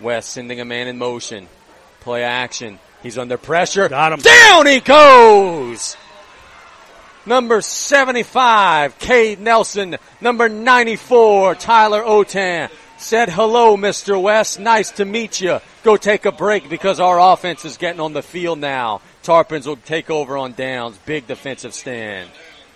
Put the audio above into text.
West sending a man in motion. Play action. He's under pressure. Got him. Down he goes! Number 75, Cade Nelson. Number 94, Tyler Otan. Said hello, Mr. West. Nice to meet you. Go take a break because our offense is getting on the field now. Tarpons will take over on downs. Big defensive stand.